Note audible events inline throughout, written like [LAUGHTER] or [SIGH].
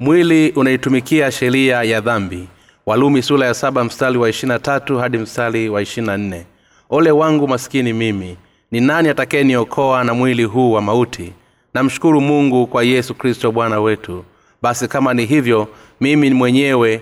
mwili unaitumikia sheria ya dhambi. Walumi sula ya saba mstari wa ishirina tatu hadi mstari wa ishirina nne. Ole wangu maskini mimi ni nani atakayeniokoa na mwili huu wa mauti? Namshukuru mungu kwa yesu kristo bwana wetu. Basi kama ni hivyo mimi mwenyewe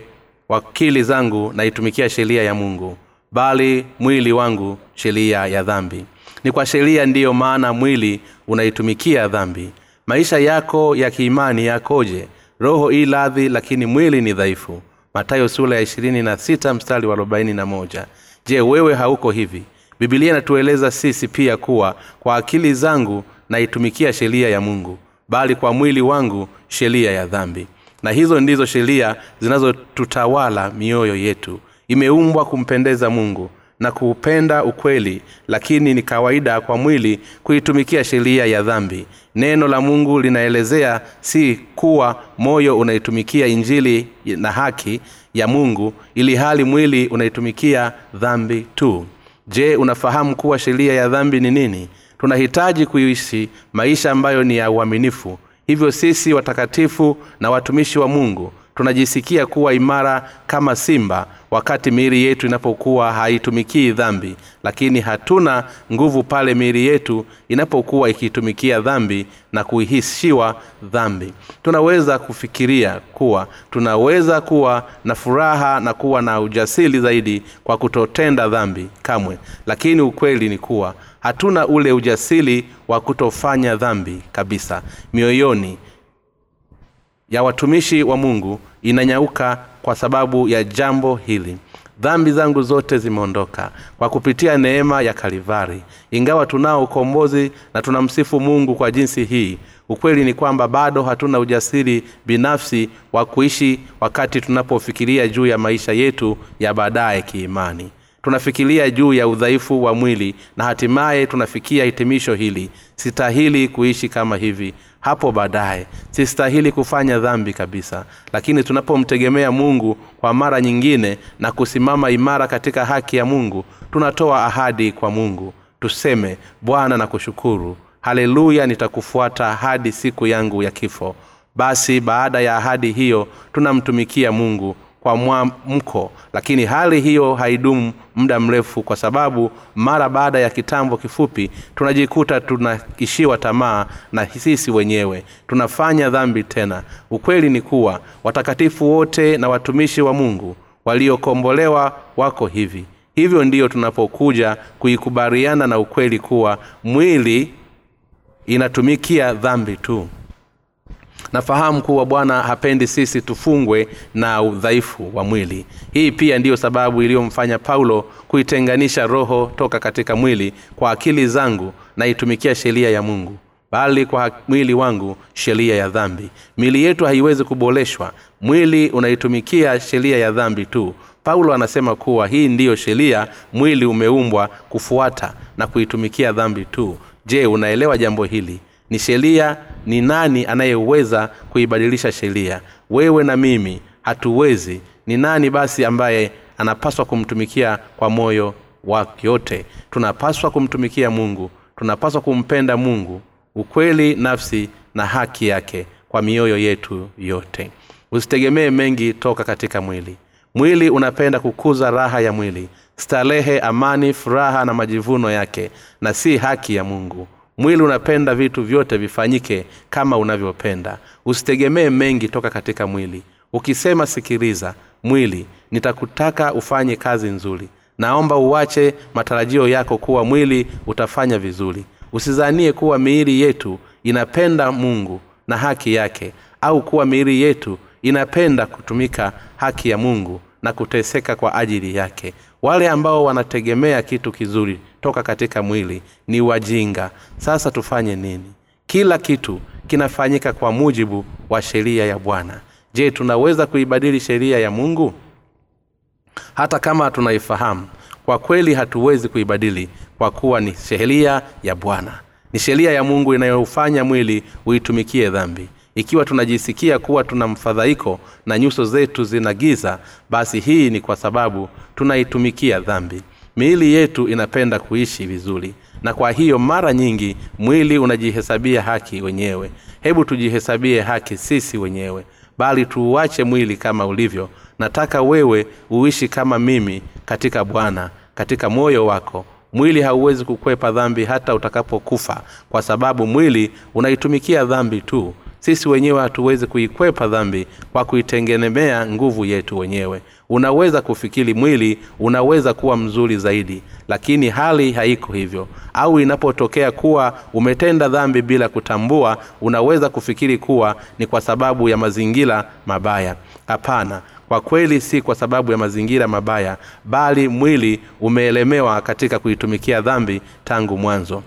wakili zangu naitumikia sheria ya mungu bali mwili wangu sheria ya dhambi. Ni kwa sheria ndiyo maana mwili unaitumikia dhambi. Maisha yako ya kiimani yakoje roho ii radhi lakini mwili ni dhaifu. Matayo sura ya ishirini na sita mstari wa arobaini na moja. Je wewe hauko hivi? Bibilia inatueleza sisi pia kuwa kwa akili zangu naitumikia sheria ya mungu bali kwa mwili wangu sheria ya dhambi. Na hizo ndizo sheria zinazotutawala mioyo yetu. Imeumbwa kumpendeza mungu na kuupenda ukweli lakini ni kawaida kwa mwili kuitumikia sheria ya dhambi. Neno la mungu linaelezea si kuwa moyo unaitumikia injili na haki ya mungu ili hali mwili unaitumikia dhambi tu. Je unafahamu kuwa sheria ya dhambi ni nini? Tunahitaji kuishi maisha ambayo ni ya uaminifu. Hivyo sisi watakatifu na watumishi wa mungu tunajisikia kuwa imara kama simba wakati miili yetu inapokuwa haitumikii dhambi lakini hatuna nguvu pale miili yetu inapokuwa ikiitumikia dhambi na kuihishiwa dhambi. Tunaweza kufikiria kuwa tunaweza kuwa na furaha na kuwa na ujasiri zaidi kwa kutotenda dhambi kamwe. Lakini ukweli ni kuwa hatuna ule ujasiri wa kutofanya dhambi kabisa. Mioyoni ya watumishi wa mungu inanyauka kwa sababu ya jambo hili. Dhambi zangu zote zimeondoka kwa kupitia neema ya kalivari ingawa tunao ukombozi na tunamsifu mungu kwa jinsi hii ukweli ni kwamba bado hatuna ujasiri binafsi wa kuishi wakati tunapofikiria juu ya maisha yetu ya baadaye kiimani. Tunafikiria juu ya udhaifu wa mwili na hatimaye tunafikia hitimisho hili. Sitahili kuishi kama hivi hapo baadaye. Sistahili kufanya dhambi kabisa lakini tunapomtegemea mungu kwa mara nyingine na kusimama imara katika haki ya mungu tunatoa ahadi kwa mungu. Tuseme bwana na kushukuru haleluya nitakufuata hadi siku yangu ya kifo. Basi baada ya ahadi hiyo tunamtumikia mungu kwa mwamko lakini hali hiyo haidumu muda mrefu kwa sababu mara baada ya kitambo kifupi tunajikuta tunaishiwa tamaa na sisi wenyewe. Tunafanya dhambi tena. Ukweli ni kuwa watakatifu wote na watumishi wa mungu waliokombolewa wako hivi. Hivyo ndiyo tunapokuja kuikubaliana na ukweli kuwa mwili inatumikia dhambi tu nafahamu kuwa bwana hapendi sisi tufungwe na udhaifu wa mwili. Hii pia ndiyo sababu iliyomfanya paulo kuitenganisha roho toka katika mwili kwa akili zangu naitumikia sheria ya mungu bali kwa mwili wangu sheria ya dhambi. Mili yetu haiwezi kuboreshwa. Mwili unaitumikia sheria ya dhambi tu. Paulo anasema kuwa hii ndiyo sheria mwili umeumbwa kufuata na kuitumikia dhambi tu. Je unaelewa jambo hili? Ni sheria ni nani anayeweza kuibadilisha sheria? Wewe na mimi hatuwezi. Ni nani basi ambaye anapaswa kumtumikia kwa moyo wake yote? Tunapaswa kumtumikia mungu. Tunapaswa kumpenda mungu ukweli nafsi na haki yake kwa mioyo yetu yote. Usitegemee mengi toka katika mwili. Mwili unapenda kukuza raha ya mwili. Starehe amani furaha na majivuno yake na si haki ya mungu mwili unapenda vitu vyote vifanyike kama unavyopenda. Usitegemee mengi toka katika mwili. Ukisema sikiliza mwili nitakutaka ufanye kazi nzuri. Naomba uwache matarajio yako kuwa mwili utafanya vizuri. Usizanie kuwa miili yetu inapenda mungu na haki yake au kuwa miili yetu inapenda kutumika haki ya mungu na kuteseka kwa ajili yake. Wale ambao wanategemea kitu kizuri toka katika mwili ni wajinga. Sasa tufanye nini? Kila kitu kinafanyika kwa mujibu wa sheria ya bwana. Je tunaweza kuibadili sheria ya mungu? Hata kama tunaifahamu kwa kweli hatuwezi kuibadili kwa kuwa ni sheria ya bwana. Ni sheria ya mungu inayoufanya mwili uitumikie dhambi ikiwa tunajisikia kuwa tuna mfadhaiko na nyuso zetu zina giza basi hii ni kwa sababu tunaitumikia dhambi. Miili yetu inapenda kuishi vizuri na kwa hiyo mara nyingi mwili unajihesabia haki wenyewe. Hebu tujihesabie haki sisi wenyewe bali tuuache mwili kama ulivyo nataka wewe uishi kama mimi katika bwana katika moyo wako. Mwili hauwezi kukwepa dhambi hata utakapokufa kwa sababu mwili unaitumikia dhambi tu sisi wenyewe hatuwezi kuikwepa dhambi kwa kuitengenemea nguvu yetu wenyewe. Unaweza kufikiri mwili unaweza kuwa mzuri zaidi lakini hali haiko hivyo. Au inapotokea kuwa umetenda dhambi bila kutambua unaweza kufikiri kuwa ni kwa sababu ya mazingira mabaya. Hapana kwa kweli si kwa sababu ya mazingira mabaya bali mwili umeelemewa katika kuitumikia dhambi tangu mwanzo.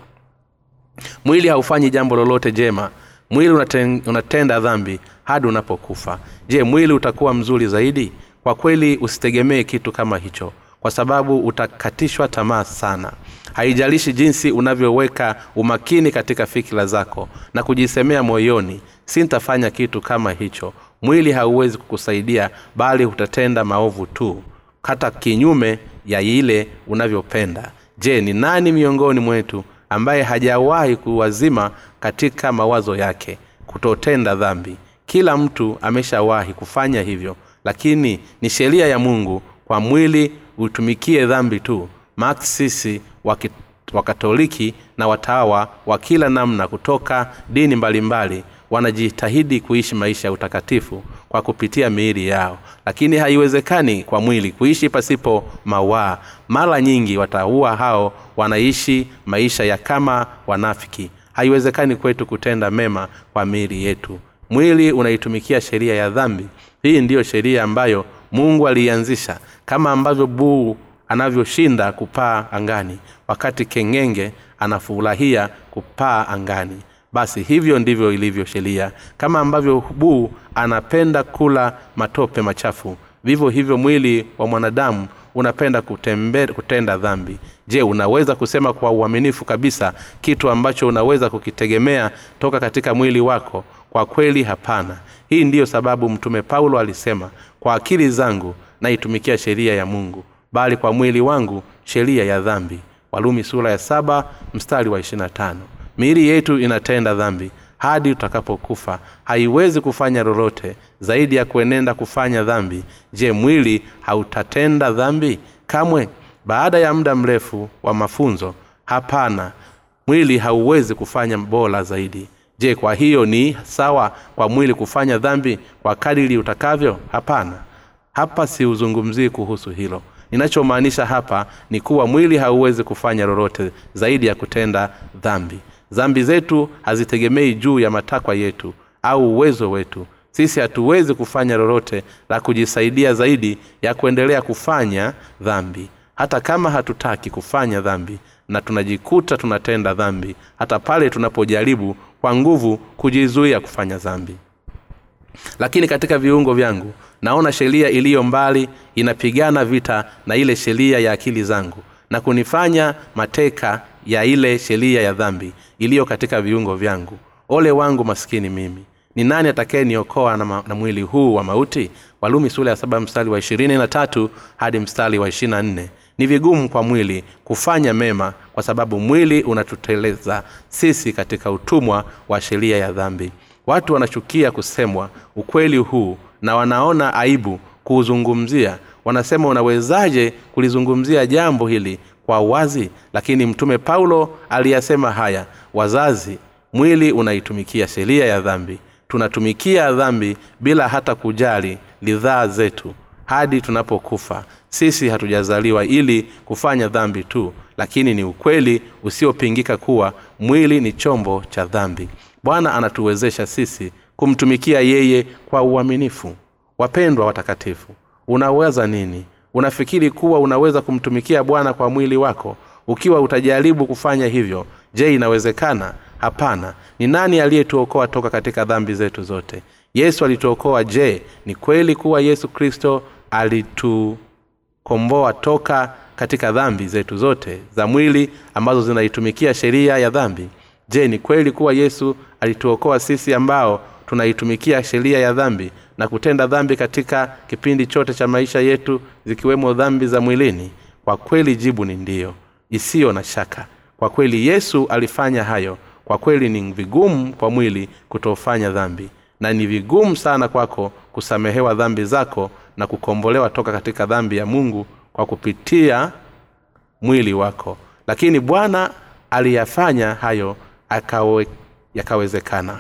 Mwili haufanyi jambo lolote jema mwili unaten, unatenda dhambi hadi unapokufa. Je mwili utakuwa mzuri zaidi? Kwa kweli usitegemee kitu kama hicho kwa sababu utakatishwa tamaa sana. Haijalishi jinsi unavyoweka umakini katika fikira zako na kujisemea moyoni sintafanya kitu kama hicho. Mwili hauwezi kukusaidia bali utatenda maovu tu hata kinyume ya ile unavyopenda. Je ni nani miongoni mwetu ambaye hajawahi kuwazima katika mawazo yake kutotenda dhambi. Kila mtu ameshawahi kufanya hivyo lakini ni sheria ya mungu kwa mwili utumikie dhambi tu. Maksisi wakatoliki na watawa wa kila namna kutoka dini mbalimbali mbali, wanajitahidi kuishi maisha ya utakatifu kwa kupitia miili yao. Lakini haiwezekani kwa mwili kuishi pasipo mawaa. Mara nyingi wataua hao wanaishi maisha ya kama wanafiki. Haiwezekani kwetu kutenda mema kwa miili yetu. Mwili unaitumikia sheria ya dhambi. Hii ndiyo sheria ambayo mungu aliianzisha kama ambavyo buu anavyoshinda kupaa angani. Wakati kengenge anafurahia kupaa angani basi hivyo ndivyo ilivyo sheria. Kama ambavyo buu anapenda kula matope machafu vivyo hivyo mwili wa mwanadamu unapenda kutembe, kutenda dhambi. Je unaweza kusema kwa uaminifu kabisa kitu ambacho unaweza kukitegemea toka katika mwili wako? Kwa kweli hapana. Hii ndiyo sababu mtume paulo alisema kwa akili zangu naitumikia sheria ya mungu bali kwa mwili wangu sheria ya dhambi. Walumi sura ya saba mstari wa ishirina tano miili yetu inatenda dhambi. Hadi utakapokufa haiwezi kufanya lolote zaidi ya kuenenda kufanya dhambi. Je mwili hautatenda dhambi? Kamwe. Baada ya muda mrefu wa mafunzo hapana. Mwili hauwezi kufanya bora zaidi. Je kwa hiyo ni sawa kwa mwili kufanya dhambi kwa kadiri utakavyo? Hapana. Hapa siuzungumzii kuhusu hilo. Ninachomaanisha hapa ni kuwa mwili hauwezi kufanya lolote zaidi ya kutenda dhambi dhambi zetu hazitegemei juu ya matakwa yetu au uwezo wetu. Sisi hatuwezi kufanya lolote la kujisaidia zaidi ya kuendelea kufanya dhambi. Hata kama hatutaki kufanya dhambi na tunajikuta tunatenda dhambi hata pale tunapojaribu kwa nguvu kujizuia kufanya dhambi. Lakini katika viungo vyangu naona sheria iliyo mbali inapigana vita na ile sheria ya akili zangu na kunifanya mateka ya ile sheria ya dhambi iliyo katika viungo vyangu. Ole wangu maskini mimi ni nani atakayeniokoa na, na mwili huu wa mauti? Walumi sula ya saba mstari wa ishirini na tatu hadi mstari wa ishirina nne. Ni vigumu kwa mwili kufanya mema kwa sababu mwili unatuteleza sisi katika utumwa wa sheria ya dhambi. Watu wanachukia kusemwa ukweli huu na wanaona aibu kuuzungumzia. Wanasema unawezaje kulizungumzia jambo hili kwa wazi lakini mtume paulo aliyasema haya wazazi mwili unaitumikia sheria ya dhambi. Tunatumikia dhambi bila hata kujali lidhaa zetu hadi tunapokufa. Sisi hatujazaliwa ili kufanya dhambi tu lakini ni ukweli usiopingika kuwa mwili ni chombo cha dhambi. Bwana anatuwezesha sisi kumtumikia yeye kwa uaminifu. Wapendwa watakatifu unaweza nini unafikiri kuwa unaweza kumtumikia bwana kwa mwili wako ukiwa utajaribu kufanya hivyo? Je inawezekana? Hapana. Ni nani aliyetuokoa toka katika dhambi zetu zote? Yesu alituokoa. Je ni kweli kuwa yesu kristo alitukomboa toka katika dhambi zetu zote za mwili ambazo zinaitumikia sheria ya dhambi? Je ni kweli kuwa yesu alituokoa sisi ambao tunaitumikia sheria ya dhambi na kutenda dhambi katika kipindi chote cha maisha yetu zikiwemo dhambi za mwilini kwa kweli jibu ni ndiyo isiyo na shaka. Kwa kweli yesu alifanya hayo kwa kweli ni vigumu kwa mwili kutofanya dhambi na ni vigumu sana kwako kusamehewa dhambi zako na kukombolewa toka katika dhambi ya mungu kwa kupitia mwili wako. Lakini bwana aliyafanya hayo akawe, yakawezekana.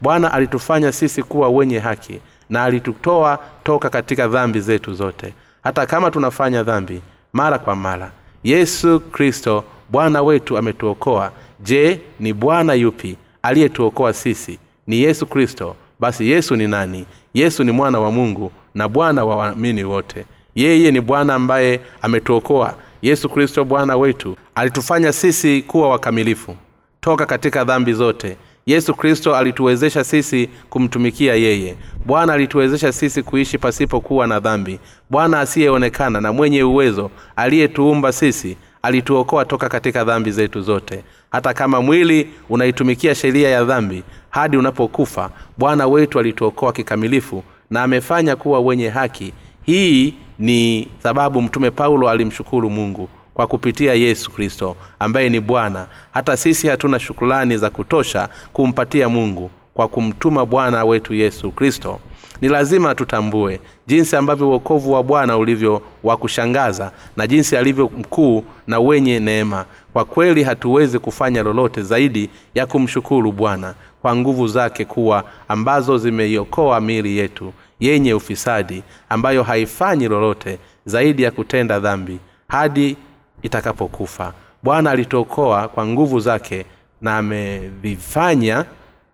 Bwana alitufanya sisi kuwa wenye haki na alitutoa toka katika dhambi zetu zote. Hata kama tunafanya dhambi mara kwa mara yesu kristo bwana wetu ametuokoa. Je ni bwana yupi aliyetuokoa sisi? Ni yesu kristo. Basi yesu ni nani? Yesu ni mwana wa mungu na bwana wa waamini wote. Yeye ni bwana ambaye ametuokoa. Yesu kristo bwana wetu alitufanya sisi kuwa wakamilifu toka katika dhambi zote yesu kristo alituwezesha sisi kumtumikia yeye. Bwana alituwezesha sisi kuishi pasipokuwa na dhambi. Bwana asiyeonekana na mwenye uwezo aliyetuumba sisi alituokoa toka katika dhambi zetu zote. Hata kama mwili unaitumikia sheria ya dhambi hadi unapokufa bwana wetu alituokoa kikamilifu na amefanya kuwa wenye haki. Hii ni sababu mtume paulo alimshukuru mungu kwa kupitia yesu kristo ambaye ni bwana. Hata sisi hatuna shukulani za kutosha kumpatia mungu kwa kumtuma bwana wetu yesu kristo. Ni lazima tutambue jinsi ambavyo uokovu wa bwana ulivyo wa kushangaza na jinsi alivyo mkuu na wenye neema. Kwa kweli hatuwezi kufanya lolote zaidi ya kumshukuru bwana kwa nguvu zake kuwa ambazo zimeiokoa mili yetu yenye ufisadi ambayo haifanyi lolote zaidi ya kutenda dhambi hadi itakapokufa. Bwana alituokoa kwa nguvu zake na amevifanya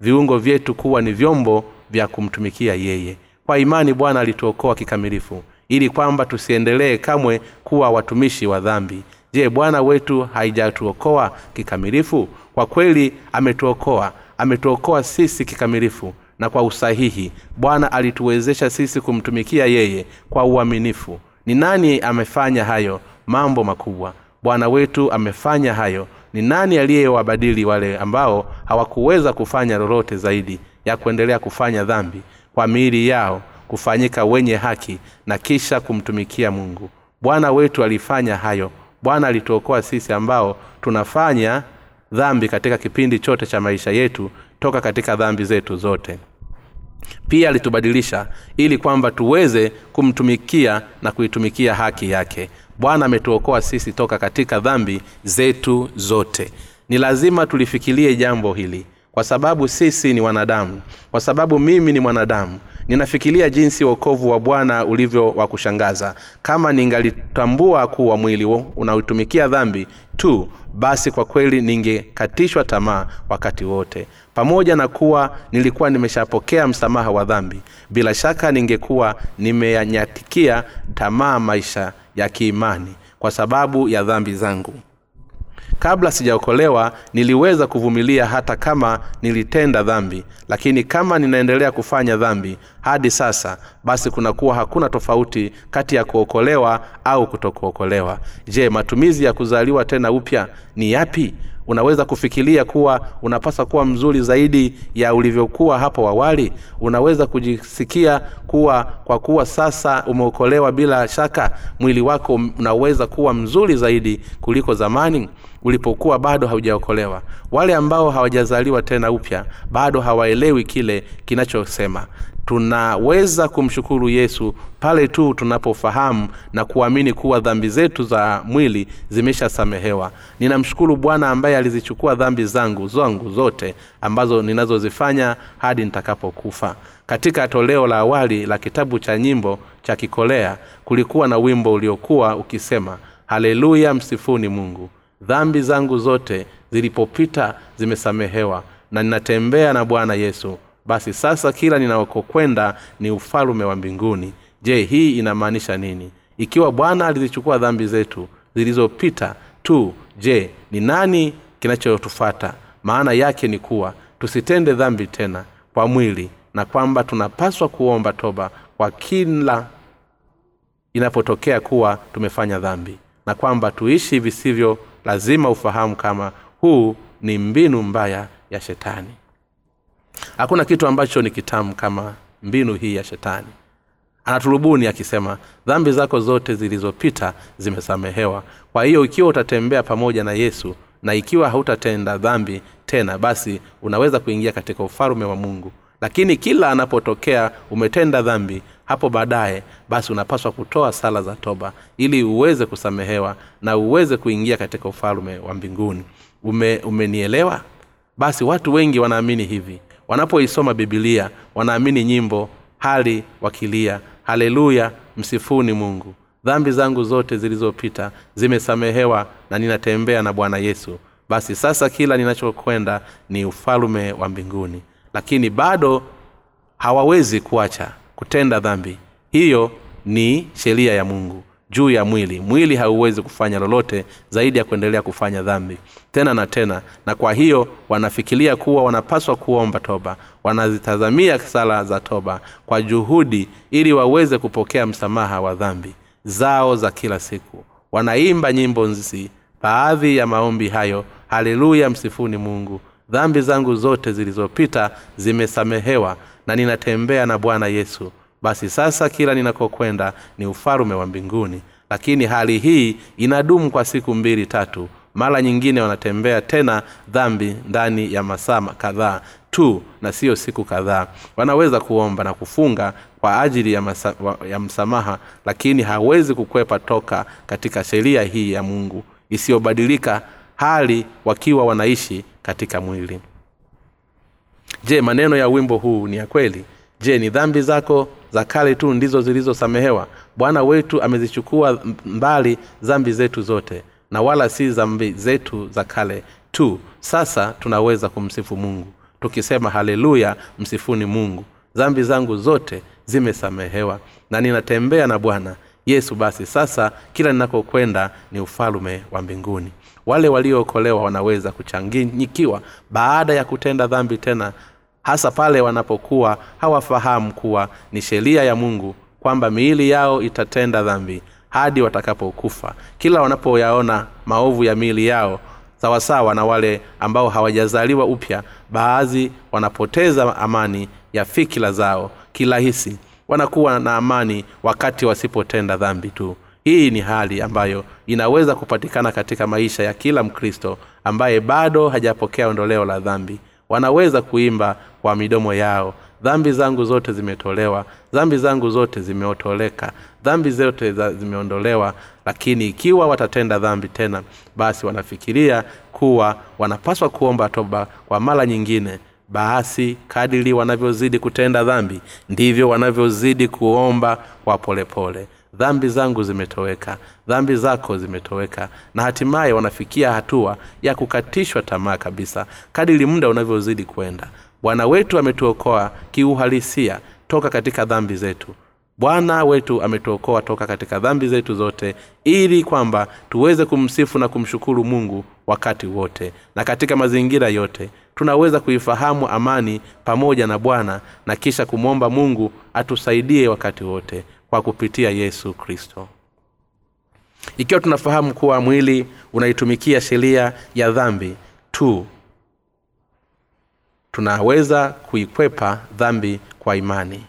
viungo vyetu kuwa ni vyombo vya kumtumikia yeye. Kwa imani bwana alituokoa kikamilifu ili kwamba tusiendelee kamwe kuwa watumishi wa dhambi. Je bwana wetu haijatuokoa kikamilifu? Kwa kweli ametuokoa ametuokoa sisi kikamilifu na kwa usahihi bwana alituwezesha sisi kumtumikia yeye kwa uaminifu. Ni nani amefanya hayo mambo makubwa. Bwana wetu amefanya hayo. Ni nani aliyewabadili wale ambao hawakuweza kufanya lolote zaidi ya kuendelea kufanya dhambi? Kwa miili yao kufanyika wenye haki na kisha kumtumikia mungu. Bwana wetu alifanya hayo. Bwana alituokoa sisi ambao tunafanya dhambi katika kipindi chote cha maisha yetu toka katika dhambi zetu zote pia alitubadilisha ili kwamba tuweze kumtumikia na kuitumikia haki yake. Bwana ametuokoa sisi toka katika dhambi zetu zote. Ni lazima tulifikirie jambo hili. Kwa sababu sisi ni wanadamu kwa sababu mimi ni mwanadamu ninafikiria jinsi wokovu wa bwana ulivyo wa kushangaza. Kama ningalitambua kuwa mwili unaotumikia dhambi tu basi kwa kweli ningekatishwa tamaa wakati wote pamoja na kuwa nilikuwa nimeshapokea msamaha wa dhambi bila shaka ningekuwa nimeyanyatikia tamaa maisha ya kiimani kwa sababu ya dhambi zangu. Kabla sijaokolewa niliweza kuvumilia hata kama nilitenda dhambi lakini kama ninaendelea kufanya dhambi hadi sasa basi kunakuwa hakuna tofauti kati ya kuokolewa au kutokuokolewa. Je matumizi ya kuzaliwa tena upya ni yapi unaweza kufikiria kuwa unapaswa kuwa mzuri zaidi ya ulivyokuwa hapo awali? Unaweza kujisikia kuwa kwa kuwa sasa umeokolewa bila shaka mwili wako unaweza kuwa mzuri zaidi kuliko zamani ulipokuwa bado haujaokolewa. Wale ambao hawajazaliwa tena upya bado hawaelewi kile kinachosema. Tunaweza kumshukuru yesu pale tu tunapofahamu na kuamini kuwa dhambi zetu za mwili zimeshasamehewa. Ninamshukuru bwana ambaye alizichukua dhambi zangu zangu zote ambazo ninazozifanya hadi nitakapokufa. Katika toleo la awali la kitabu cha nyimbo cha kikolea kulikuwa na wimbo uliokuwa ukisema haleluya msifuni mungu dhambi zangu zote zilipopita zimesamehewa na ninatembea na bwana yesu. Basi sasa kila ninakokwenda ni ufalume wa mbinguni. Je hii inamaanisha nini? Ikiwa bwana alizichukua dhambi zetu zilizopita tu je ni nani kinachotufata? Maana yake ni kuwa tusitende dhambi tena kwa mwili na kwamba tunapaswa kuomba toba kwa kila inapotokea kuwa tumefanya dhambi na kwamba tuishi visivyo lazima ufahamu kama huu ni mbinu mbaya ya shetani. Hakuna kitu ambacho ni kitamu kama mbinu hii ya shetani. Anaturubuni akisema dhambi zako zote zilizopita zimesamehewa. Kwa hiyo ikiwa utatembea pamoja na yesu na ikiwa hautatenda dhambi tena basi unaweza kuingia katika ufalume wa mungu lakini kila anapotokea umetenda dhambi hapo baadaye basi unapaswa kutoa sala za toba ili uweze kusamehewa na uweze kuingia katika ufalme wa mbinguni. Ume, umenielewa? Basi watu wengi wanaamini hivi. Wanapoisoma bibilia wanaamini nyimbo hali wakilia haleluya msifuni mungu. Dhambi zangu zote zilizopita zimesamehewa na ninatembea na bwana yesu. Basi sasa kila ninachokwenda ni ufalume wa mbinguni lakini bado hawawezi kuacha kutenda dhambi. Hiyo ni sheria ya mungu juu ya mwili. Mwili hauwezi kufanya lolote zaidi ya kuendelea kufanya dhambi. Tena na tena na kwa hiyo wanafikiria kuwa wanapaswa kuomba toba. Wanazitazamia sala za toba kwa juhudi ili waweze kupokea msamaha wa dhambi zao za kila siku. Wanaimba nyimbo nzi baadhi ya maombi hayo haleluya msifuni mungu dhambi zangu zote zilizopita zimesamehewa na ninatembea na bwana yesu. Basi sasa kila ninakokwenda ni ufalume wa mbinguni. Lakini hali hii inadumu kwa siku mbili tatu. Mara nyingine wanatembea tena dhambi ndani ya masaa kadhaa tu na siyo siku kadhaa. Wanaweza kuomba na kufunga kwa ajili ya, masa, ya msamaha lakini hawezi kukwepa toka katika sheria hii ya mungu. Isiyobadilika hali wakiwa wanaishi katika mwili. Je maneno ya wimbo huu ni ya kweli? Je ni dhambi zako za kale tu ndizo zilizosamehewa? Bwana wetu amezichukua mbali dhambi zetu zote na wala si dhambi zetu za kale tu. Sasa tunaweza kumsifu mungu tukisema haleluya msifuni mungu. Dhambi zangu zote zimesamehewa na ninatembea na bwana yesu basi sasa kila ninakokwenda ni ufalume wa mbinguni. Wale waliookolewa wanaweza kuchanginyikiwa baada ya kutenda dhambi tena hasa pale wanapokuwa hawafahamu kuwa ni sheria ya mungu kwamba miili yao itatenda dhambi hadi watakapokufa. Kila wanapoyaona maovu ya miili yao sawasawa na wale ambao hawajazaliwa upya baadhi wanapoteza amani ya fikira zao kirahisi wanakuwa na amani wakati wasipotenda dhambi tu. Hii ni hali ambayo inaweza kupatikana katika maisha ya kila mkristo ambaye bado hajapokea ondoleo la dhambi. Wanaweza kuimba kwa midomo yao dhambi zangu zote zimetolewa dhambi zangu zote zimeotoleka dhambi zote zimeondolewa. Lakini ikiwa watatenda dhambi tena basi wanafikiria kuwa wanapaswa kuomba toba kwa mara nyingine basi kadiri wanavyozidi kutenda dhambi ndivyo wanavyozidi kuomba kwa polepole. Dhambi zangu zimetoweka dhambi zako zimetoweka na hatimaye wanafikia hatua ya kukatishwa tamaa kabisa kadiri muda unavyozidi kwenda bwana wetu ametuokoa kiuhalisia toka katika dhambi zetu. Bwana wetu ametuokoa toka katika dhambi zetu zote ili kwamba tuweze kumsifu na kumshukuru mungu wakati wote na katika mazingira yote tunaweza kuifahamu amani pamoja na bwana na kisha kumwomba mungu atusaidie wakati wote kwa kupitia yesu kristo. Ikiwa tunafahamu kuwa mwili unaitumikia sheria ya dhambi tu tunaweza kuikwepa dhambi kwa imani.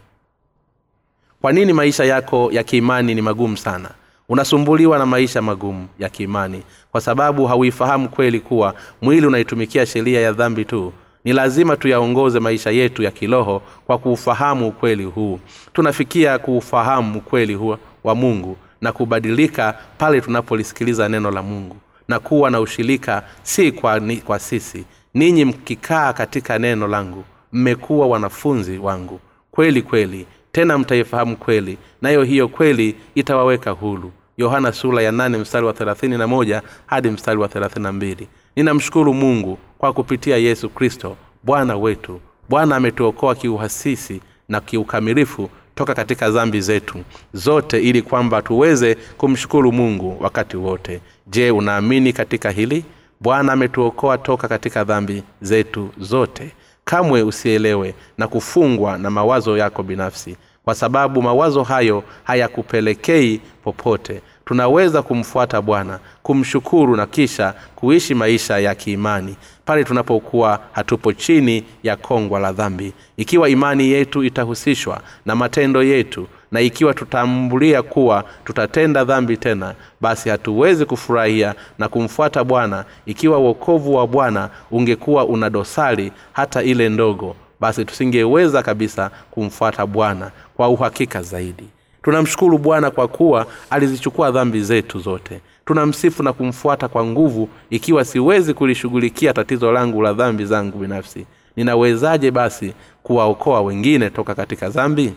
Kwa nini maisha yako ya kiimani ni magumu sana unasumbuliwa na maisha magumu ya kiimani kwa sababu hauifahamu kweli kuwa mwili unaitumikia sheria ya dhambi tu. Ni lazima tuyaongoze maisha yetu ya kiroho kwa kuufahamu ukweli huu. Tunafikia kuufahamu ukweli huu wa mungu na kubadilika pale tunapolisikiliza neno la mungu na kuwa na ushirika si kwa, ni, kwa sisi. Ninyi mkikaa katika neno langu mmekuwa wanafunzi wangu. Kweli kweli tena mtaifahamu kweli nayo hiyo kweli itawaweka hulu yohana sura ya nane mstari wa thelathini na moja hadi mstari wa thelathini na mbili. Ninamshukuru mungu kwa kupitia yesu kristo bwana wetu. Bwana ametuokoa kiuhasisi na kiukamilifu toka katika dhambi zetu zote ili kwamba tuweze kumshukuru mungu wakati wote. Je unaamini katika hili? Bwana ametuokoa toka katika dhambi zetu zote. Kamwe usielewe na kufungwa na mawazo yako binafsi kwa sababu mawazo hayo hayakupelekei popote. Tunaweza kumfuata bwana kumshukuru na kisha kuishi maisha ya kiimani. Pale tunapokuwa hatupo chini ya kongwa la dhambi. Ikiwa imani yetu itahusishwa na matendo yetu na ikiwa tutambulia kuwa tutatenda dhambi tena basi hatuwezi kufurahia na kumfuata bwana ikiwa uokovu wa bwana ungekuwa una dosari hata ile ndogo basi tusingeweza kabisa kumfuata bwana kwa uhakika zaidi. Tunamshukuru bwana kwa kuwa alizichukua dhambi zetu zote. Tunamsifu na kumfuata kwa nguvu ikiwa siwezi kulishughulikia tatizo langu la dhambi zangu binafsi. Ninawezaje basi kuwaokoa wengine toka katika dhambi?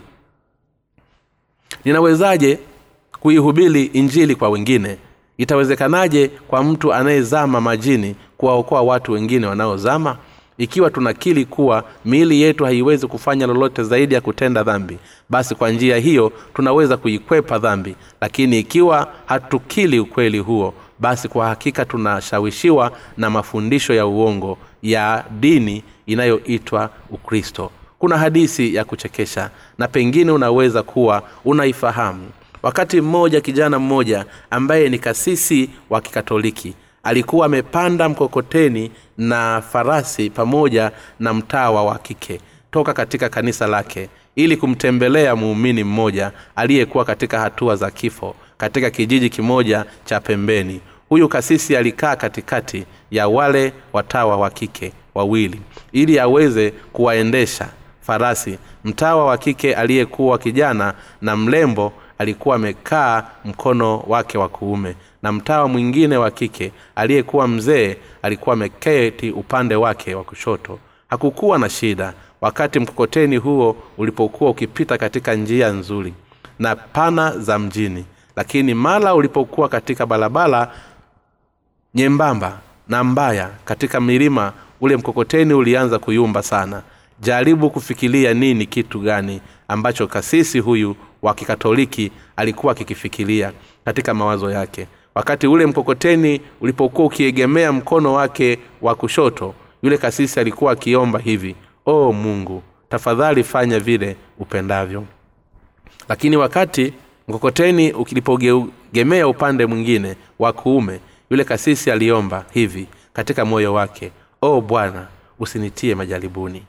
Ninawezaje kuihubiri injili kwa wengine? Itawezekanaje kwa mtu anayezama majini kuwaokoa watu wengine wanaozama ikiwa tunakili kuwa miili yetu haiwezi kufanya lolote zaidi ya kutenda dhambi basi kwa njia hiyo tunaweza kuikwepa dhambi. Lakini ikiwa hatukili ukweli huo basi kwa hakika tunashawishiwa na mafundisho ya uongo ya dini inayoitwa ukristo. Kuna hadisi ya kuchekesha na pengine unaweza kuwa unaifahamu. Wakati mmoja kijana mmoja ambaye ni kasisi wa kikatoliki alikuwa amepanda mkokoteni na farasi pamoja na mtawa wa kike toka katika kanisa lake ili kumtembelea muumini mmoja aliyekuwa katika hatua za kifo katika kijiji kimoja cha pembeni. Huyu kasisi alikaa katikati ya wale watawa wa kike wawili ili aweze kuwaendesha farasi. Mtawa wa kike aliyekuwa kijana na mlembo alikuwa amekaa mkono wake wa kuume na mtawa mwingine wa kike aliyekuwa mzee alikuwa ameketi upande wake wa kushoto. Hakukuwa na shida wakati mkokoteni huo ulipokuwa ukipita katika njia nzuri na pana za mjini. Lakini mara ulipokuwa katika barabara nyembamba na mbaya katika milima ule mkokoteni ulianza kuyumba sana. Jaribu kufikiria nini kitu gani ambacho kasisi huyu wa kikatoliki alikuwa akikifikiria katika mawazo yake wakati ule mkokoteni ulipokuwa ukiegemea mkono wake wa kushoto yule kasisi alikuwa akiomba hivi o mungu tafadhali fanya vile upendavyo. Lakini wakati mkokoteni ulipogemea upande mwingine wa kuume yule kasisi aliomba hivi katika moyo wake o bwana usinitie majaribuni.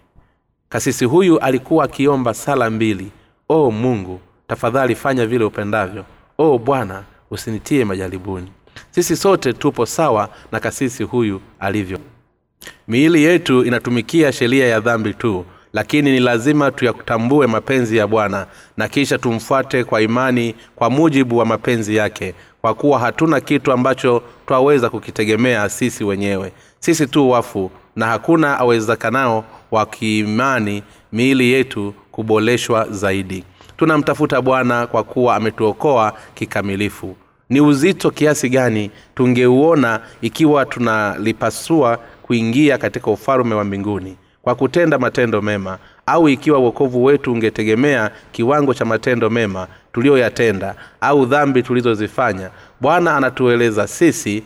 Kasisi huyu alikuwa akiomba sala mbili o mungu tafadhali fanya vile upendavyo. O bwana usinitie majaribuni. Sisi sote tupo sawa na kasisi huyu alivyo. Miili yetu inatumikia sheria ya dhambi tu lakini ni lazima tuyatambue mapenzi ya bwana na kisha tumfuate kwa imani kwa mujibu wa mapenzi yake kwa kuwa hatuna kitu ambacho twaweza kukitegemea sisi wenyewe. Sisi tu wafu na hakuna awezekanao wa kiimani miili yetu kuboreshwa zaidi tunamtafuta bwana kwa kuwa ametuokoa kikamilifu. Ni uzito kiasi gani tungeuona ikiwa tunalipasua kuingia katika ufalume wa mbinguni? Kwa kutenda matendo mema au ikiwa uokovu wetu ungetegemea kiwango cha matendo mema tuliyoyatenda au dhambi tulizozifanya bwana anatueleza sisi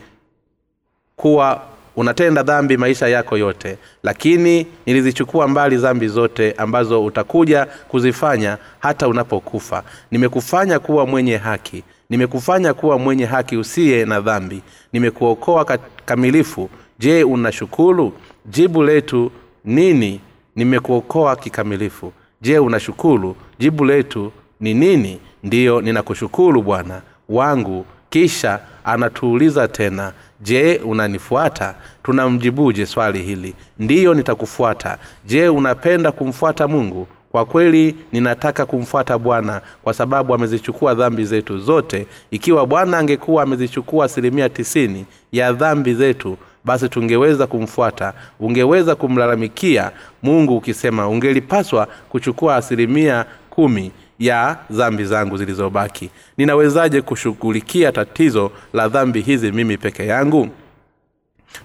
kuwa unatenda dhambi maisha yako yote lakini nilizichukua mbali dhambi zote ambazo utakuja kuzifanya hata unapokufa. Nimekufanya kuwa mwenye haki. Nimekufanya kuwa mwenye haki usiye na dhambi. Nimekuokoa kamilifu. Je unashukuru? Jibu letu nini? Nimekuokoa kikamilifu. Je unashukuru? Jibu letu ni nini? Ndiyo ninakushukuru bwana wangu. Kisha anatuuliza tena je unanifuata? Tunamjibuje swali hili? Ndiyo nitakufuata. Je unapenda kumfuata mungu? Kwa kweli ninataka kumfuata bwana kwa sababu amezichukua dhambi zetu zote. Ikiwa bwana angekuwa amezichukua asilimia tisini ya dhambi zetu basi tungeweza kumfuata ungeweza kumlalamikia mungu ukisema ungelipaswa kuchukua asilimia kumi ya dhambi zangu zilizobaki. Ninawezaje kushughulikia tatizo la dhambi hizi mimi peke yangu?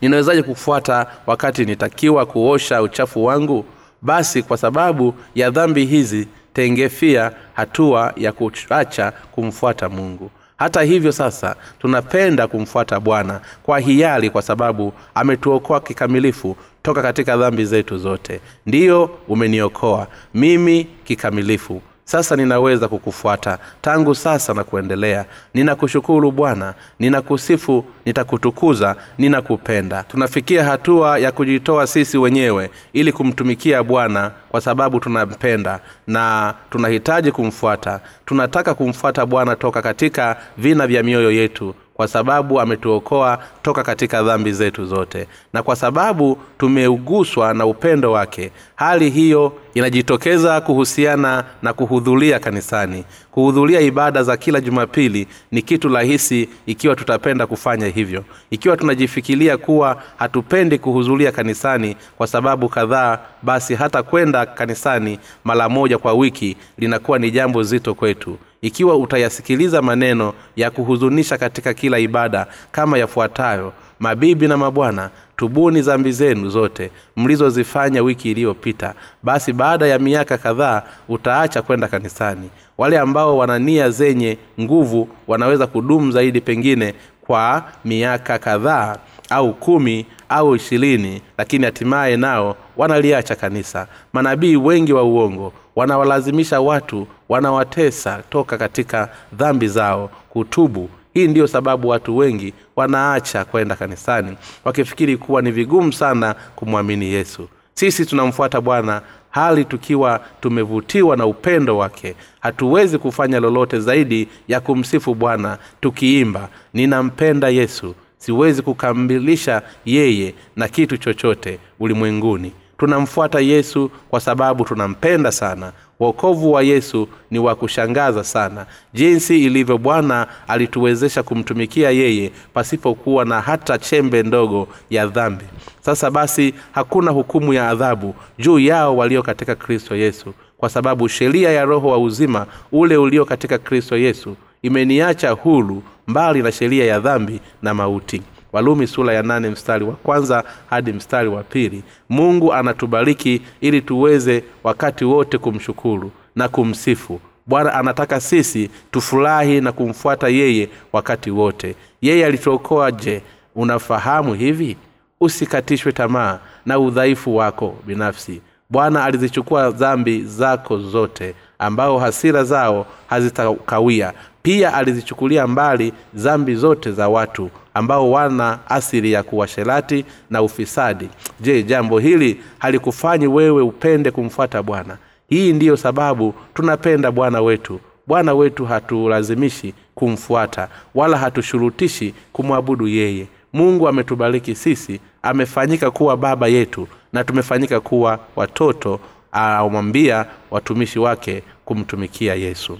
Ninawezaje kufuata wakati nitakiwa kuosha uchafu wangu? Basi kwa sababu ya dhambi hizi tengefia hatua ya kuacha kumfuata mungu. Hata hivyo sasa tunapenda kumfuata bwana kwa hiari kwa sababu ametuokoa kikamilifu toka katika dhambi zetu zote. Ndiyo umeniokoa mimi kikamilifu sasa ninaweza kukufuata. Tangu sasa na kuendelea ninakushukuru bwana ninakusifu nitakutukuza ninakupenda. Tunafikia hatua ya kujitoa sisi wenyewe ili kumtumikia bwana kwa sababu tunampenda na tunahitaji kumfuata. Tunataka kumfuata bwana toka katika vina vya mioyo yetu kwa sababu ametuokoa toka katika dhambi zetu zote. Na kwa sababu tumeuguswa na upendo wake hali hiyo inajitokeza kuhusiana na kuhudhuria kanisani. Kuhudhuria ibada za kila jumapili ni kitu rahisi ikiwa tutapenda kufanya hivyo. Ikiwa tunajifikiria kuwa hatupendi kuhudhuria kanisani kwa sababu kadhaa basi hata kwenda kanisani mara moja kwa wiki linakuwa ni jambo zito kwetu ikiwa utayasikiliza maneno ya kuhuzunisha katika kila ibada kama yafuatayo. Mabibi na mabwana tubuni zambi zenu zote mlizozifanya wiki iliyopita. Basi baada ya miaka kadhaa utaacha kwenda kanisani. Wale ambao wana nia zenye nguvu wanaweza kudumu zaidi pengine kwa miaka kadhaa au kumi au ishirini lakini hatimaye nao wanaliacha kanisa. Manabii wengi wa uongo wanawalazimisha watu wanawatesa toka katika dhambi zao kutubu. Hii ndiyo sababu watu wengi wanaacha kwenda kanisani wakifikiri kuwa ni vigumu sana kumwamini yesu. Sisi tunamfuata bwana hali tukiwa tumevutiwa na upendo wake. Hatuwezi kufanya lolote zaidi ya kumsifu bwana tukiimba ninampenda yesu siwezi kukamilisha yeye na kitu chochote ulimwenguni tunamfuata yesu kwa sababu tunampenda sana. Wokovu wa yesu ni wa kushangaza sana. Jinsi ilivyo bwana alituwezesha kumtumikia yeye pasipokuwa na hata chembe ndogo ya dhambi. Sasa basi hakuna hukumu ya adhabu juu yao walio katika kristo yesu. Kwa sababu sheria ya roho wa uzima ule ulio katika kristo yesu imeniacha huru mbali na sheria ya dhambi na mauti walumi sura ya nane mstari wa kwanza hadi mstari wa pili. Mungu anatubariki ili tuweze wakati wote kumshukuru na kumsifu. Bwana anataka sisi tufurahi na kumfuata yeye wakati wote. Yeye alituokoa je unafahamu hivi? Usikatishwe tamaa na udhaifu wako binafsi. Bwana alizichukua dhambi zako zote ambao hasira zao hazitakawia pia alizichukulia mbali dhambi zote za watu ambao wana asili ya kuwasherati na ufisadi. Je jambo hili halikufanyi wewe upende kumfuata bwana? Hii ndiyo sababu tunapenda bwana wetu. Bwana wetu hatulazimishi kumfuata wala hatushurutishi kumwabudu yeye. Mungu ametubariki sisi amefanyika kuwa baba yetu na tumefanyika kuwa watoto awamwambia watumishi wake kumtumikia yesu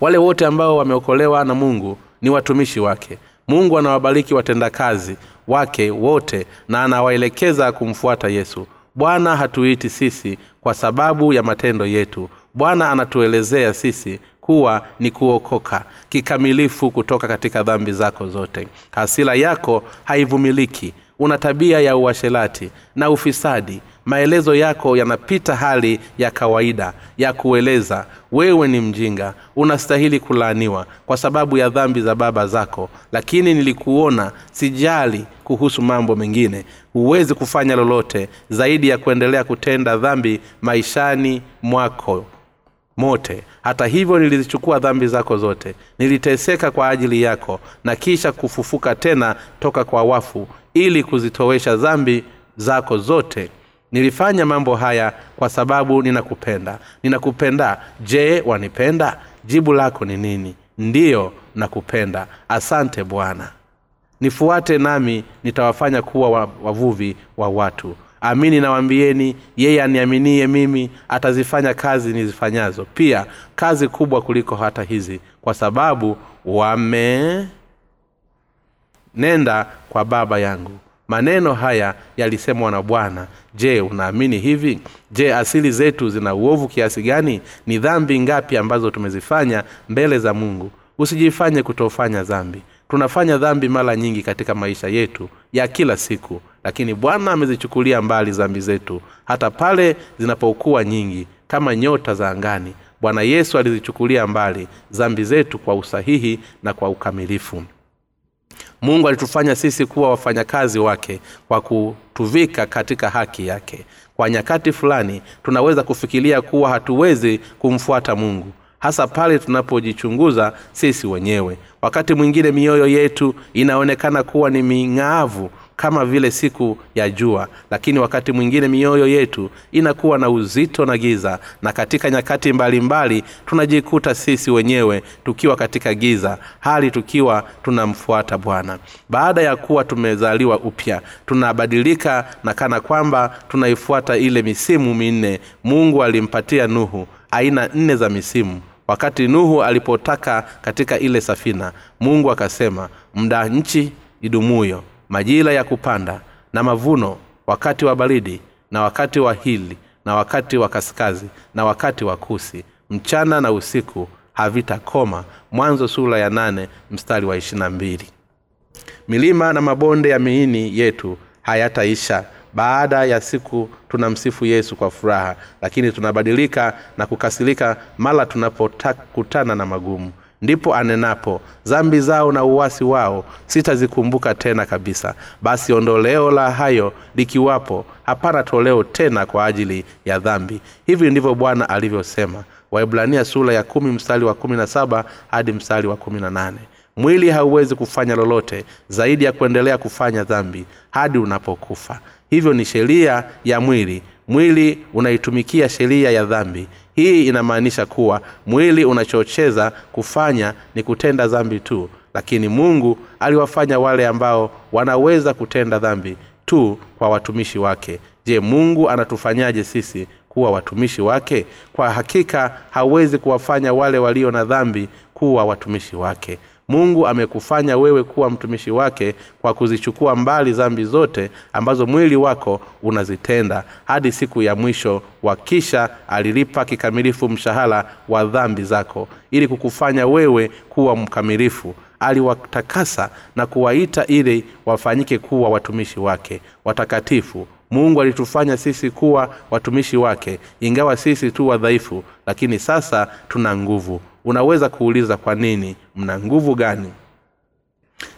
wale wote ambao wameokolewa na mungu ni watumishi wake. Mungu anawabariki watendakazi wake wote na anawaelekeza kumfuata yesu. Bwana hatuiti sisi kwa sababu ya matendo yetu. Bwana anatuelezea sisi kuwa ni kuokoka kikamilifu kutoka katika dhambi zako zote. Hasira yako haivumiliki una tabia ya uashelati na ufisadi. Maelezo yako yanapita hali ya kawaida ya kueleza wewe ni mjinga unastahili kulaaniwa kwa sababu ya dhambi za baba zako lakini nilikuona sijali kuhusu mambo mengine. Huwezi kufanya lolote zaidi ya kuendelea kutenda dhambi maishani mwako mote. Hata hivyo nilizichukua dhambi zako zote. Niliteseka kwa ajili yako na kisha kufufuka tena toka kwa wafu ili kuzitowesha dhambi zako zote. Nilifanya mambo haya kwa sababu ninakupenda. Ninakupenda. Je wanipenda? Jibu lako ni nini? Ndiyo nakupenda. Asante bwana. Nifuate nami nitawafanya kuwa wavuvi wa watu. Amini nawambieni yeye aniaminie mimi atazifanya kazi nizifanyazo. Pia kazi kubwa kuliko hata hizi kwa sababu wame nenda kwa baba yangu. Maneno haya yalisemwa na bwana. Je unaamini hivi? Je asili zetu zina uovu kiasi gani? Ni dhambi ngapi ambazo tumezifanya mbele za mungu? Usijifanye kutofanya dhambi. Tunafanya dhambi mara nyingi katika maisha yetu ya kila siku lakini bwana amezichukulia mbali dhambi zetu hata pale zinapokuwa nyingi kama nyota za angani. Bwana yesu alizichukulia mbali dhambi zetu kwa usahihi na kwa ukamilifu mungu alitufanya sisi kuwa wafanyakazi wake kwa kutuvika katika haki yake. Kwa nyakati fulani tunaweza kufikiria kuwa hatuwezi kumfuata mungu hasa pale tunapojichunguza sisi wenyewe. Wakati mwingine mioyo yetu inaonekana kuwa ni ming'aavu kama vile siku ya jua lakini wakati mwingine mioyo yetu inakuwa na uzito na giza na katika nyakati mbalimbali mbali, tunajikuta sisi wenyewe tukiwa katika giza hali tukiwa tunamfuata bwana. Baada ya kuwa tumezaliwa upya tunabadilika na kana kwamba tunaifuata ile misimu minne mungu alimpatia nuhu aina nne za misimu. Wakati nuhu alipotaka katika ile safina mungu akasema mda nchi idumuyo majira ya kupanda na mavuno wakati wa baridi na wakati wa hili na wakati wa kaskazi na wakati wa kusi mchana na usiku havitakoma mwanzo sura ya nane mstari wa ishirina mbili. Milima na mabonde ya miini yetu hayataisha. Baada ya siku tunamsifu yesu kwa furaha lakini tunabadilika na kukasirika mara tunapokutana na magumu ndipo anenapo. Zambi zao na uwasi wao sitazikumbuka tena kabisa. Basi ondoleo la hayo likiwapo hapana toleo tena kwa ajili ya dhambi. Hivi ndivyo bwana alivyosema. Waibrania sura ya kumi mstari wa kumi na saba hadi mstari wa kumi na nane. Mwili hauwezi kufanya lolote zaidi ya kuendelea kufanya dhambi hadi unapokufa. Hivyo ni sheria ya mwili. Mwili unaitumikia sheria ya dhambi hii inamaanisha kuwa mwili unachocheza kufanya ni kutenda dhambi tu lakini mungu aliwafanya wale ambao wanaweza kutenda dhambi tu kwa watumishi wake. Je mungu anatufanyaje sisi kuwa watumishi wake? Kwa hakika hawezi kuwafanya wale walio na dhambi kuwa watumishi wake mungu amekufanya wewe kuwa mtumishi wake kwa kuzichukua mbali zambi zote ambazo mwili wako unazitenda hadi siku ya mwisho wa kisha alilipa kikamilifu mshahara wa dhambi zako ili kukufanya wewe kuwa mkamilifu. Aliwatakasa na kuwaita ili wafanyike kuwa watumishi wake. Watakatifu mungu alitufanya sisi kuwa watumishi wake ingawa sisi tu wadhaifu lakini sasa tuna nguvu unaweza kuuliza kwa nini mna nguvu gani?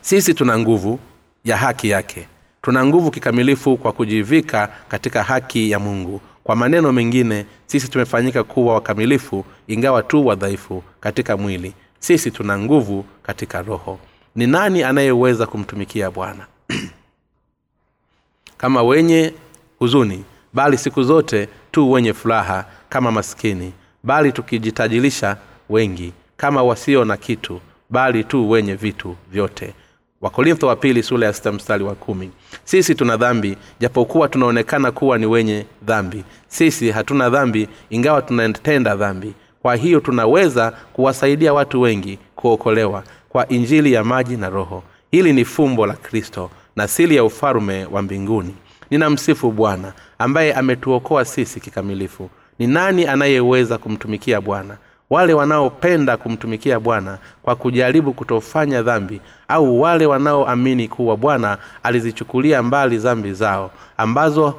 Sisi tuna nguvu ya haki yake. Tuna nguvu kikamilifu kwa kujivika katika haki ya mungu. Kwa maneno mengine sisi tumefanyika kuwa wakamilifu ingawa tu wadhaifu katika mwili. Sisi tuna nguvu katika roho. Ni nani anayeweza kumtumikia bwana? [CLEARS THROAT] Kama wenye huzuni bali siku zote tu wenye furaha kama maskini bali tukijitajirisha wengi kama wasio na kitu bali tu wenye vitu vyote. Wakorintho wa pili sura ya sita mstari wa kumi. Sisi tuna dhambi japokuwa tunaonekana kuwa ni wenye dhambi. Sisi hatuna dhambi ingawa tunatenda dhambi. Kwa hiyo tunaweza kuwasaidia watu wengi kuokolewa kwa injili ya maji na roho. Hili ni fumbo la kristo na sili ya ufalume wa mbinguni. Ninamsifu bwana ambaye ametuokoa sisi kikamilifu. Ni nani anayeweza kumtumikia bwana wale wanaopenda kumtumikia bwana kwa kujaribu kutofanya dhambi au wale wanaoamini kuwa bwana alizichukulia mbali dhambi zao ambazo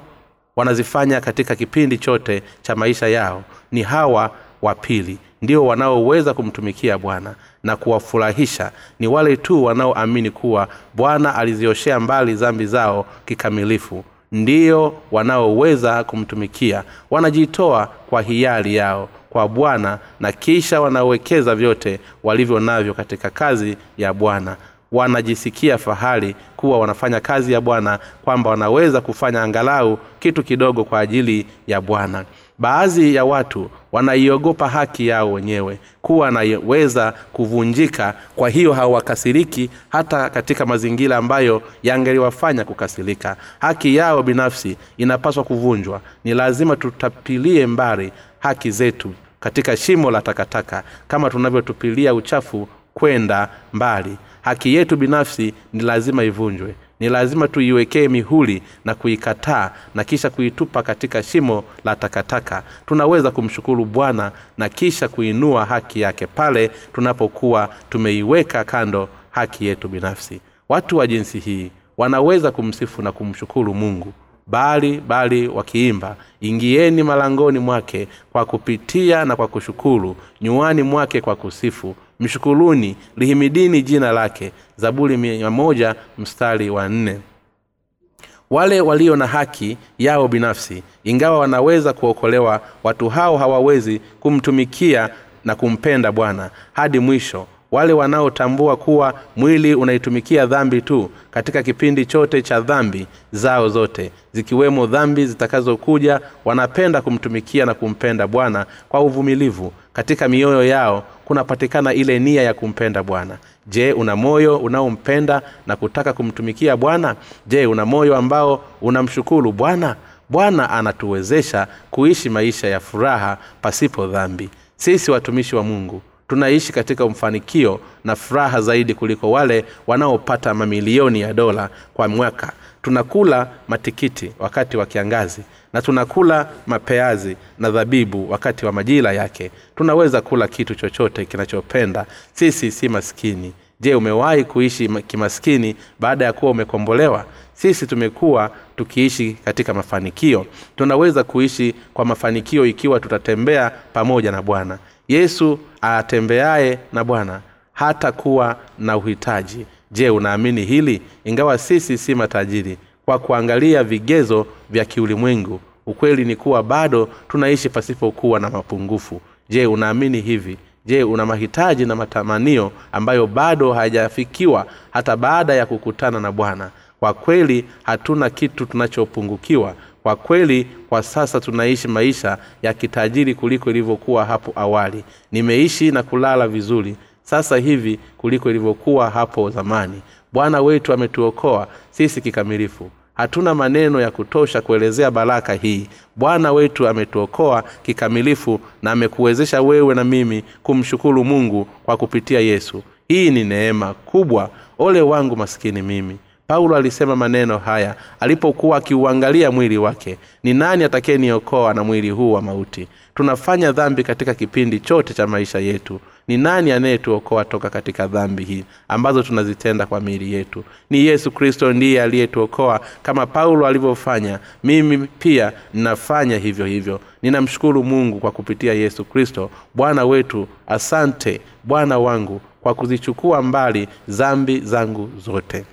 wanazifanya katika kipindi chote cha maisha yao ni hawa wa pili. Ndio wanaoweza kumtumikia bwana na kuwafurahisha. Ni wale tu wanaoamini kuwa bwana alizioshea mbali dhambi zao kikamilifu. Ndiyo wanaoweza kumtumikia. Wanajitoa kwa hiari yao kwa bwana na kisha wanawekeza vyote walivyo navyo katika kazi ya bwana. Wanajisikia fahari kuwa wanafanya kazi ya bwana kwamba wanaweza kufanya angalau kitu kidogo kwa ajili ya bwana. Baadhi ya watu wanaiogopa haki yao wenyewe kuwa anaweza kuvunjika kwa hiyo hawakasiriki hata katika mazingira ambayo yangeliwafanya kukasirika. Haki yao binafsi inapaswa kuvunjwa. Ni lazima tutapilie mbali haki zetu katika shimo la takataka kama tunavyotupilia uchafu kwenda mbali. Haki yetu binafsi ni lazima ivunjwe ni lazima tuiwekee mihuli na kuikataa na kisha kuitupa katika shimo la takataka. Tunaweza kumshukuru bwana na kisha kuinua haki yake pale tunapokuwa tumeiweka kando haki yetu binafsi. Watu wa jinsi hii wanaweza kumsifu na kumshukuru mungu bali bali wakiimba ingieni malangoni mwake kwa kupitia na kwa kushukuru nyuani mwake kwa kusifu mshukuruni lihimidini jina lake zaburi mia mstari wa nne. Wale walio na haki yao binafsi ingawa wanaweza kuokolewa watu hao hawawezi kumtumikia na kumpenda bwana hadi mwisho wale wanaotambua kuwa mwili unaitumikia dhambi tu katika kipindi chote cha dhambi zao zote zikiwemo dhambi zitakazokuja wanapenda kumtumikia na kumpenda bwana kwa uvumilivu. Katika mioyo yao kunapatikana ile nia ya kumpenda bwana. Je una moyo unaompenda na kutaka kumtumikia bwana? Je una moyo ambao unamshukuru bwana? Bwana anatuwezesha kuishi maisha ya furaha pasipo dhambi. Sisi watumishi wa mungu tunaishi katika mfanikio na furaha zaidi kuliko wale wanaopata mamilioni ya dola kwa mwaka. Tunakula matikiti wakati wa kiangazi na tunakula mapeazi na dhabibu wakati wa majira yake. Tunaweza kula kitu chochote kinachopenda. Sisi si maskini. Je umewahi kuishi kimaskini baada ya kuwa umekombolewa? Sisi tumekuwa tukiishi katika mafanikio. Tunaweza kuishi kwa mafanikio ikiwa tutatembea pamoja na bwana yesu atembeaye na bwana hata kuwa na uhitaji. Je unaamini hili? Ingawa sisi si matajiri kwa kuangalia vigezo vya kiulimwengu ukweli ni kuwa bado tunaishi pasipokuwa na mapungufu. Je unaamini hivi? Je una mahitaji na matamanio ambayo bado hayajafikiwa hata baada ya kukutana na bwana? Kwa kweli hatuna kitu tunachopungukiwa kwa kweli kwa sasa tunaishi maisha ya kitajiri kuliko ilivyokuwa hapo awali. Nimeishi na kulala vizuri sasa hivi kuliko ilivyokuwa hapo zamani. Bwana wetu ametuokoa sisi kikamilifu. Hatuna maneno ya kutosha kuelezea baraka hii. Bwana wetu ametuokoa kikamilifu na amekuwezesha wewe na mimi kumshukuru mungu kwa kupitia yesu. Hii ni neema kubwa. Ole wangu maskini mimi paulo alisema maneno haya alipokuwa akiuangalia mwili wake ni nani atakayeniokoa na mwili huu wa mauti? Tunafanya dhambi katika kipindi chote cha maisha yetu. Ni nani anayetuokoa toka katika dhambi hii ambazo tunazitenda kwa miili yetu? Ni yesu kristo ndiye aliyetuokoa kama paulo alivyofanya. Mimi pia ninafanya hivyo hivyo. Ninamshukuru mungu kwa kupitia yesu kristo bwana wetu. Asante bwana wangu kwa kuzichukua mbali dhambi zangu zote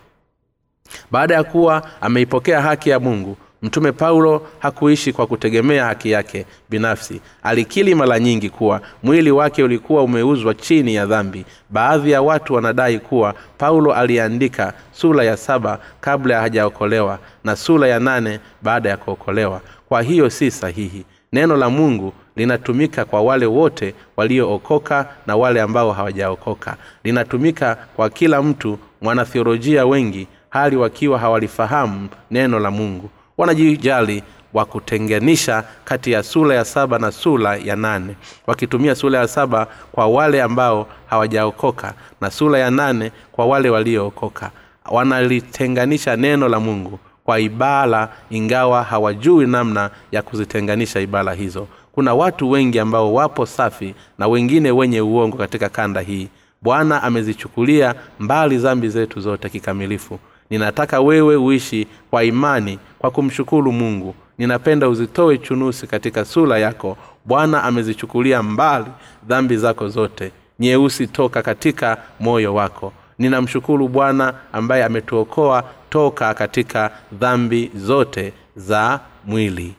baada ya kuwa ameipokea haki ya mungu mtume paulo hakuishi kwa kutegemea haki yake binafsi. Alikili mara nyingi kuwa mwili wake ulikuwa umeuzwa chini ya dhambi. Baadhi ya watu wanadai kuwa paulo aliandika sura ya saba kabla hajaokolewa na sura ya nane baada ya kuokolewa. Kwa hiyo si sahihi. Neno la mungu linatumika kwa wale wote waliookoka na wale ambao hawajaokoka. Linatumika kwa kila mtu. Mwanathiolojia wengi hali wakiwa hawalifahamu neno la mungu. Wanajijali wa kutenganisha kati ya sura ya saba na sura ya nane wakitumia sura ya saba kwa wale ambao hawajaokoka na sura ya nane kwa wale waliookoka. Wanalitenganisha neno la mungu kwa ibara ingawa hawajui namna ya kuzitenganisha ibara hizo. Kuna watu wengi ambao wapo safi na wengine wenye uongo katika kanda hii. Bwana amezichukulia mbali zambi zetu zote kikamilifu ninataka wewe uishi kwa imani kwa kumshukuru mungu. Ninapenda uzitoe chunusi katika sura yako. Bwana amezichukulia mbali dhambi zako zote. Nyeusi toka katika moyo wako. Ninamshukuru bwana ambaye ametuokoa toka katika dhambi zote za mwili.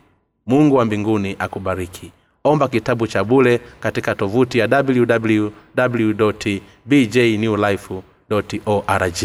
Mungu wa mbinguni akubariki. Omba kitabu cha bule katika tovuti ya www bjnewlife org